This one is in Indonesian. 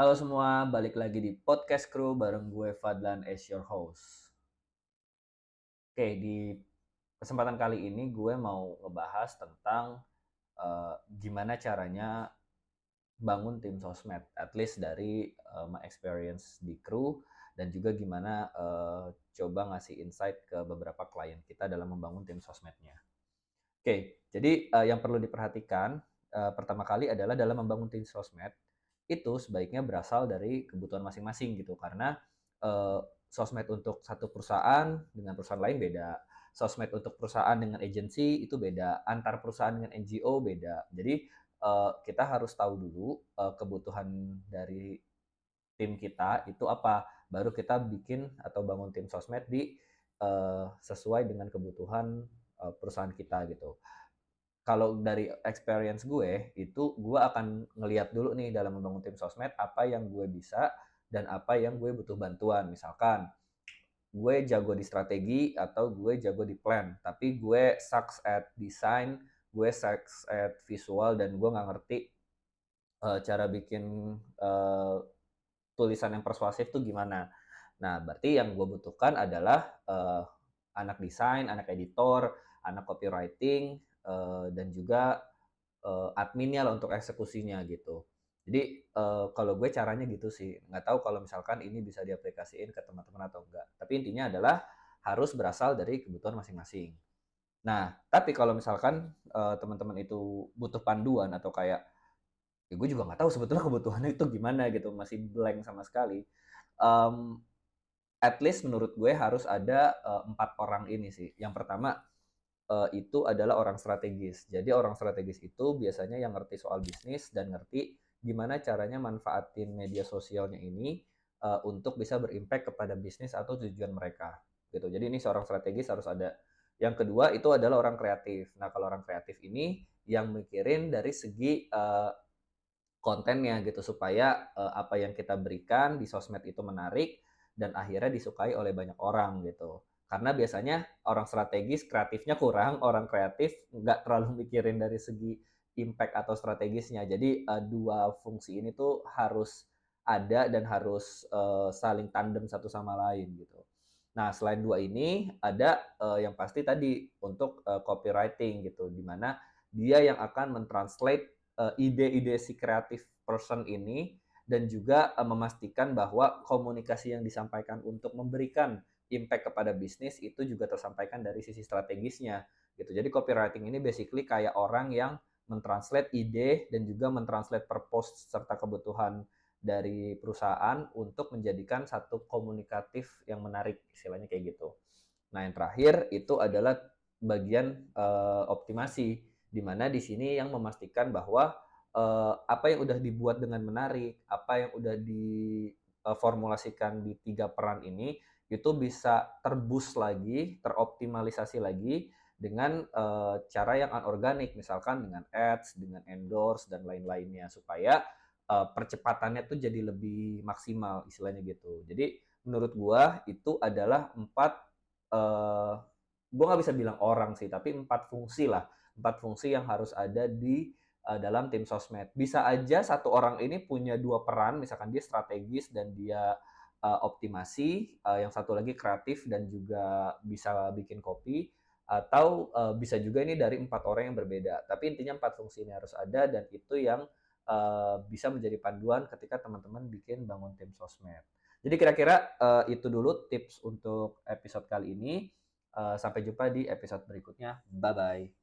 Halo semua, balik lagi di podcast crew bareng gue Fadlan as your host. Oke, di kesempatan kali ini gue mau ngebahas tentang uh, gimana caranya bangun tim sosmed, at least dari uh, my experience di crew dan juga gimana uh, coba ngasih insight ke beberapa klien kita dalam membangun tim sosmednya. Oke, jadi uh, yang perlu diperhatikan uh, pertama kali adalah dalam membangun tim sosmed itu sebaiknya berasal dari kebutuhan masing-masing gitu. Karena uh, sosmed untuk satu perusahaan dengan perusahaan lain beda. Sosmed untuk perusahaan dengan agensi itu beda. Antar perusahaan dengan NGO beda. Jadi uh, kita harus tahu dulu uh, kebutuhan dari tim kita itu apa. Baru kita bikin atau bangun tim sosmed di uh, sesuai dengan kebutuhan uh, perusahaan kita gitu kalau dari experience gue itu gue akan ngeliat dulu nih dalam membangun tim sosmed apa yang gue bisa dan apa yang gue butuh bantuan. Misalkan gue jago di strategi atau gue jago di plan tapi gue sucks at design gue sucks at visual dan gue nggak ngerti uh, cara bikin uh, tulisan yang persuasif tuh gimana. Nah berarti yang gue butuhkan adalah uh, anak desain anak editor anak copywriting uh, dan juga uh, adminnya lah untuk eksekusinya gitu. Jadi uh, kalau gue caranya gitu sih, nggak tahu kalau misalkan ini bisa diaplikasiin ke teman-teman atau enggak. Tapi intinya adalah harus berasal dari kebutuhan masing-masing. Nah, tapi kalau misalkan uh, teman-teman itu butuh panduan atau kayak, ya gue juga nggak tahu sebetulnya kebutuhannya itu gimana gitu, masih blank sama sekali. Um, at least menurut gue harus ada uh, empat orang ini sih. Yang pertama uh, itu adalah orang strategis. Jadi orang strategis itu biasanya yang ngerti soal bisnis dan ngerti gimana caranya manfaatin media sosialnya ini uh, untuk bisa berimpact kepada bisnis atau tujuan mereka. Gitu. Jadi ini seorang strategis harus ada. Yang kedua itu adalah orang kreatif. Nah kalau orang kreatif ini yang mikirin dari segi uh, kontennya gitu supaya uh, apa yang kita berikan di sosmed itu menarik dan akhirnya disukai oleh banyak orang gitu karena biasanya orang strategis kreatifnya kurang orang kreatif nggak terlalu mikirin dari segi impact atau strategisnya. Jadi uh, dua fungsi ini tuh harus ada dan harus uh, saling tandem satu sama lain gitu. Nah selain dua ini ada uh, yang pasti tadi untuk uh, copywriting gitu. Di mana dia yang akan mentranslate ide-ide si kreatif person ini dan juga uh, memastikan bahwa komunikasi yang disampaikan untuk memberikan impact kepada bisnis itu juga tersampaikan dari sisi strategisnya gitu. Jadi copywriting ini basically kayak orang yang mentranslate ide dan juga mentranslate purpose serta kebutuhan dari perusahaan untuk menjadikan satu komunikatif yang menarik istilahnya kayak gitu. Nah, yang terakhir itu adalah bagian uh, optimasi di mana di sini yang memastikan bahwa uh, apa yang udah dibuat dengan menarik, apa yang udah diformulasikan di tiga peran ini itu bisa terbus lagi, teroptimalisasi lagi dengan uh, cara yang anorganik, misalkan dengan ads, dengan endorse dan lain-lainnya supaya uh, percepatannya tuh jadi lebih maksimal istilahnya gitu. Jadi menurut gua itu adalah empat, uh, gua nggak bisa bilang orang sih, tapi empat fungsi lah, empat fungsi yang harus ada di uh, dalam tim sosmed. Bisa aja satu orang ini punya dua peran, misalkan dia strategis dan dia uh, optimasi, uh, yang satu lagi kreatif dan juga bisa bikin kopi, atau uh, bisa juga ini dari empat orang yang berbeda. Tapi intinya empat fungsi ini harus ada dan itu yang uh, bisa menjadi panduan ketika teman-teman bikin bangun tim sosmed. Jadi kira-kira uh, itu dulu tips untuk episode kali ini. Uh, sampai jumpa di episode berikutnya. Bye bye.